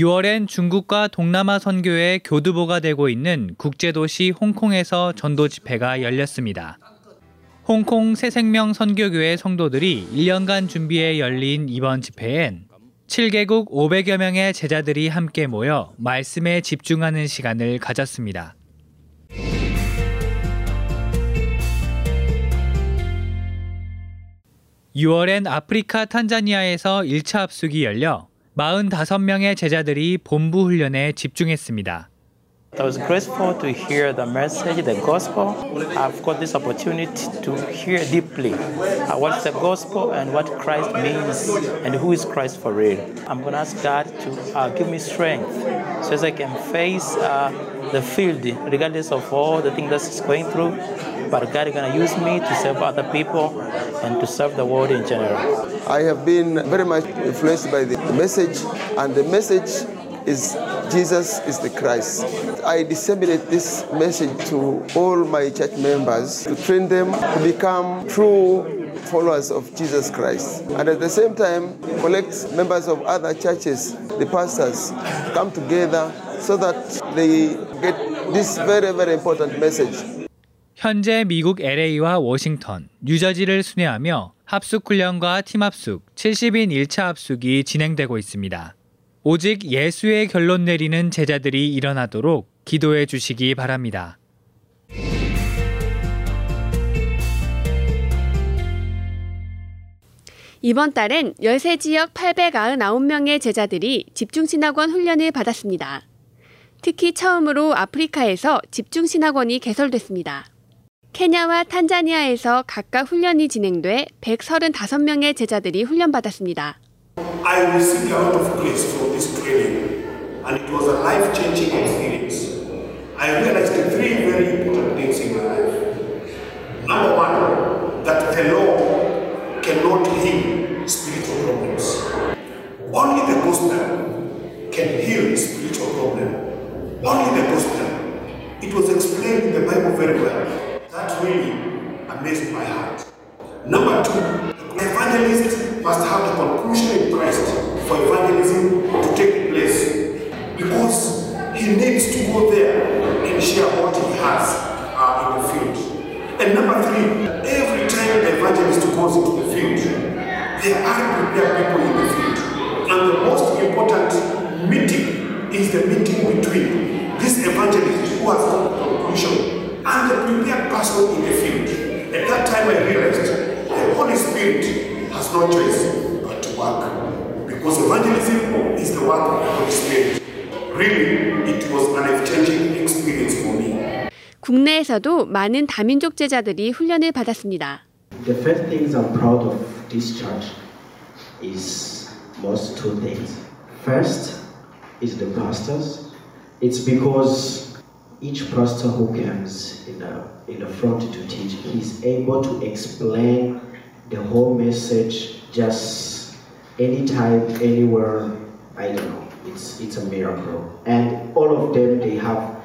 6월엔 중국과 동남아 선교의 교두보가 되고 있는 국제도시 홍콩에서 전도 집회가 열렸습니다. 홍콩 새생명 선교교회 성도들이 1년간 준비해 열린 이번 집회엔 7개국 500여 명의 제자들이 함께 모여 말씀에 집중하는 시간을 가졌습니다. 6월엔 아프리카 탄자니아에서 1차 합숙이 열려 45명의 제자들이 본부 훈련에 집중했습니다. I was grateful to hear the message, the gospel. I've got this opportunity to hear deeply uh, what's the gospel and what Christ means and who is Christ for real. I'm going to ask God to uh, give me strength so as I can face uh, the field regardless of all the things that's going through. But God is going to use me to serve other people and to serve the world in general. I have been very much influenced by the message, and the message is Jesus is the Christ. I disseminate this message to all my church members to train them to become true followers of Jesus Christ. And at the same time, collect members of other churches, the pastors, come together so that they get this very, very important message. 현재 미국 LA와 워싱턴, 뉴저지를 순회하며 합숙 훈련과 팀 합숙, 70인 1차 합숙이 진행되고 있습니다. 오직 예수의 결론 내리는 제자들이 일어나도록 기도해 주시기 바랍니다. 이번 달엔 열세 지역 899명의 제자들이 집중신학원 훈련을 받았습니다. 특히 처음으로 아프리카에서 집중신학원이 개설됐습니다. 케냐와 탄자니아에서 각각 훈련이 진행돼 135명의 제자들이 훈련받았습니다. I received a lot of grace from this training, and it was a life changing experience. I realized three very important things in my life. Number one, that the law cannot heal spiritual problems. Only the gospel can heal spiritual problem. Only the gospel. It was explained in the Bible very well. Number two, the evangelist must have the conclusion in Christ for evangelism to take place because he needs to go there and share what he has uh, in the field. And number three, every time the evangelist goes into the field, there are prepared people in the field. And the most important meeting is the meeting between this evangelist who has got the conclusion and the prepared person in the field. At that time, I realized Spirit has no choice but to work because evangelism is the work of the Holy Spirit. Really, it was an life-changing experience for me. 국내에서도 많은 다민족 제자들이 훈련을 받았습니다. The first things I'm proud of this church is most two things. First is the pastors. It's because each pastor who comes in the, in the front to teach, he's able to explain the whole message just anytime, anywhere. I don't know. It's it's a miracle. And all of them they have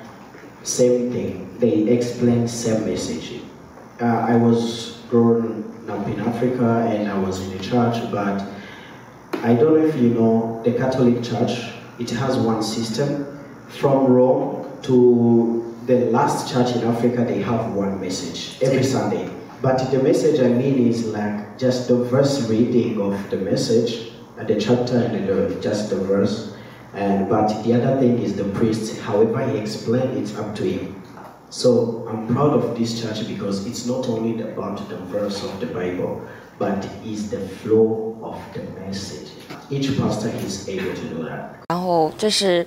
same thing. They explain same message. Uh, I was grown up in Africa and I was in a church, but I don't know if you know the Catholic Church. It has one system from Rome to the last church in Africa. They have one message every Sunday. But the message I mean is like just the verse reading of the message, and the chapter and the, just the verse. And but the other thing is the priest. However he explains, it's up to him. So I'm proud of this church because it's not only about the verse of the Bible, but is the flow of the message. Each pastor is able to do that. 然后这是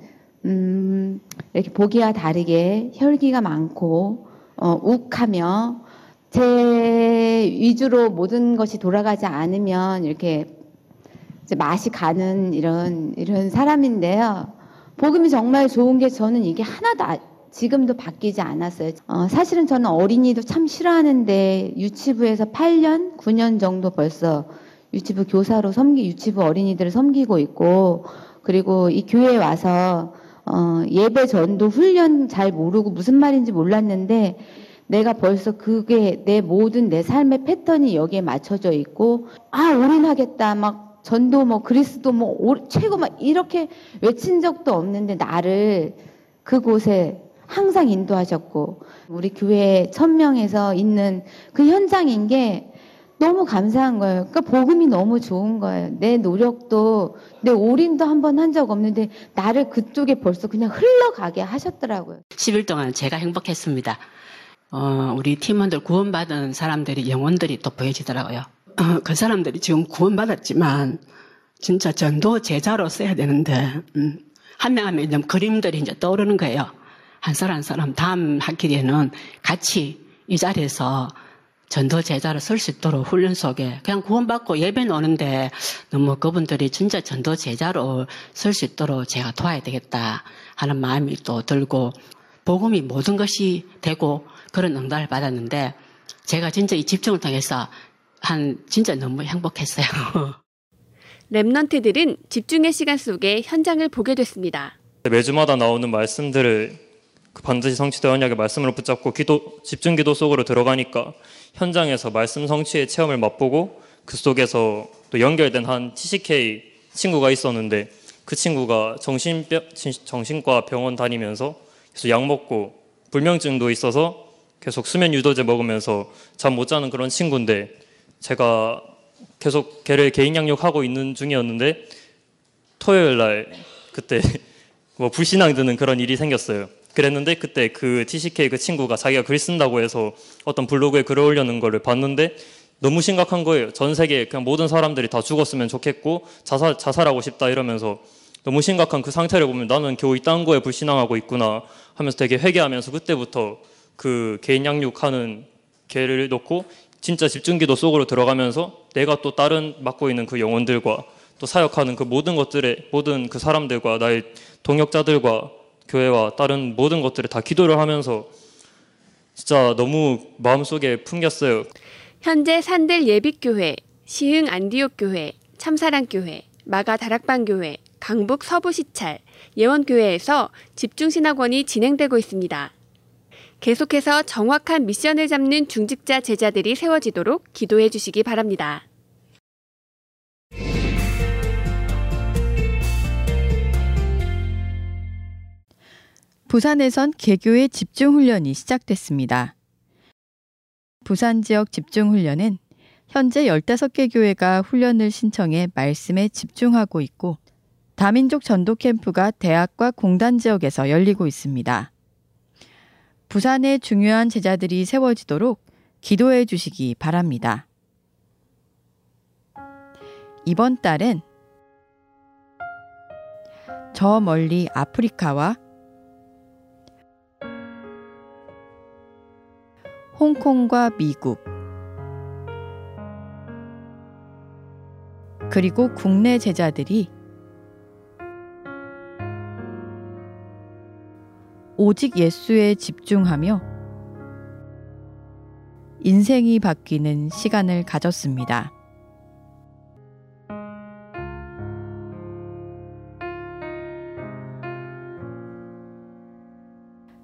음, 이렇게 보기와 다르게 혈기가 많고 어, 욱하며 제 위주로 모든 것이 돌아가지 않으면 이렇게 맛이 가는 이런 이런 사람인데요. 복음이 정말 좋은 게 저는 이게 하나도 아- 지금도 바뀌지 않았어요. 어, 사실은 저는 어린이도 참 싫어하는데 유치부에서 8년, 9년 정도 벌써 유치부 교사로 섬기, 유치부 어린이들을 섬기고 있고, 그리고 이 교회에 와서, 어, 예배 전도 훈련 잘 모르고 무슨 말인지 몰랐는데, 내가 벌써 그게 내 모든 내 삶의 패턴이 여기에 맞춰져 있고, 아, 올인하겠다. 막 전도 뭐 그리스도 뭐 올- 최고 막 이렇게 외친 적도 없는데 나를 그곳에 항상 인도하셨고, 우리 교회 천 명에서 있는 그 현장인 게 너무 감사한 거예요. 그러니까 복음이 너무 좋은 거예요. 내 노력도, 내 올인도 한 번 한 적 없는데 나를 그쪽에 벌써 그냥 흘러가게 하셨더라고요. 10일 동안 제가 행복했습니다. 어, 우리 팀원들 구원받은 사람들이 영혼들이 또 보여지더라고요. 어, 그 사람들이 지금 구원받았지만 진짜 전도 제자로 써야 되는데 음, 한명한명좀 그림들이 이제 떠오르는 거예요. 한 사람 한 사람 다음 학기에는 같이 이 자리에서 전도 제자로 쓸수 있도록 훈련 속에 그냥 구원받고 예배 오는데 너무 그분들이 진짜 전도 제자로 쓸수 있도록 제가 도와야 되겠다 하는 마음이 또 들고 복음이 모든 것이 되고 그런 응답을 받았는데 제가 진짜 이 집중을 통해서 한 진짜 너무 행복했어요. 랩넌트들은 집중의 시간 속에 현장을 보게 됐습니다. 매주마다 나오는 말씀들을 그 반드시 성취될 언약의 말씀으로 붙잡고 기도 집중 기도 속으로 들어가니까 현장에서 말씀 성취의 체험을 맛보고 그 속에서 또 연결된 한 TCK 친구가 있었는데 그 친구가 정신병 정신과 병원 다니면서 계속 약 먹고 불면증도 있어서 계속 수면 유도제 먹으면서 잠 못 자는 그런 친구인데 제가 계속 걔를 개인 양육하고 있는 중이었는데 토요일 날 그때 뭐 불신앙 드는 그런 일이 생겼어요. 그랬는데 그때 그 TCK 그 친구가 자기가 글 쓴다고 해서 어떤 블로그에 글을 올려놓은 거를 봤는데 너무 심각한 거예요. 전 세계 그냥 모든 사람들이 다 죽었으면 좋겠고 자살 자살하고 싶다 이러면서 너무 심각한 그 상태를 보면 나는 겨우 이딴 거에 불신앙하고 있구나 하면서 되게 회개하면서 그때부터 그 개인 양육하는 개를 놓고 진짜 집중기도 속으로 들어가면서 내가 또 다른 맡고 있는 그 영혼들과 또 사역하는 그 모든 것들의 모든 그 사람들과 나의 동역자들과 교회와 다른 모든 것들을 다 기도를 하면서 진짜 너무 마음속에 풍겼어요. 현재 산들 예빛교회, 시흥 안디옥 교회, 참사랑 교회, 마가 다락방 교회, 강북 서부 시찰, 예원 교회에서 집중 신학원이 진행되고 있습니다. 계속해서 정확한 미션을 잡는 중직자 제자들이 세워지도록 기도해 주시기 바랍니다. 부산에선 개교의 집중훈련이 시작됐습니다. 부산 지역 집중훈련은 현재 15개 교회가 훈련을 신청해 말씀에 집중하고 있고 다민족 전도 캠프가 대학과 공단 지역에서 열리고 있습니다. 부산의 중요한 제자들이 세워지도록 기도해 주시기 바랍니다. 이번 달은 저 멀리 아프리카와 홍콩과 미국, 그리고 국내 제자들이 오직 예수에 집중하며 인생이 바뀌는 시간을 가졌습니다.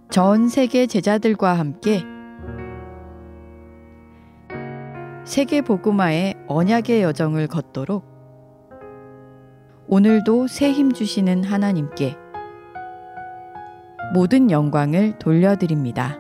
전 세계 제자들과 함께 세계 복음화의 언약의 여정을 걷도록 오늘도 새 힘 주시는 하나님께 모든 영광을 돌려드립니다.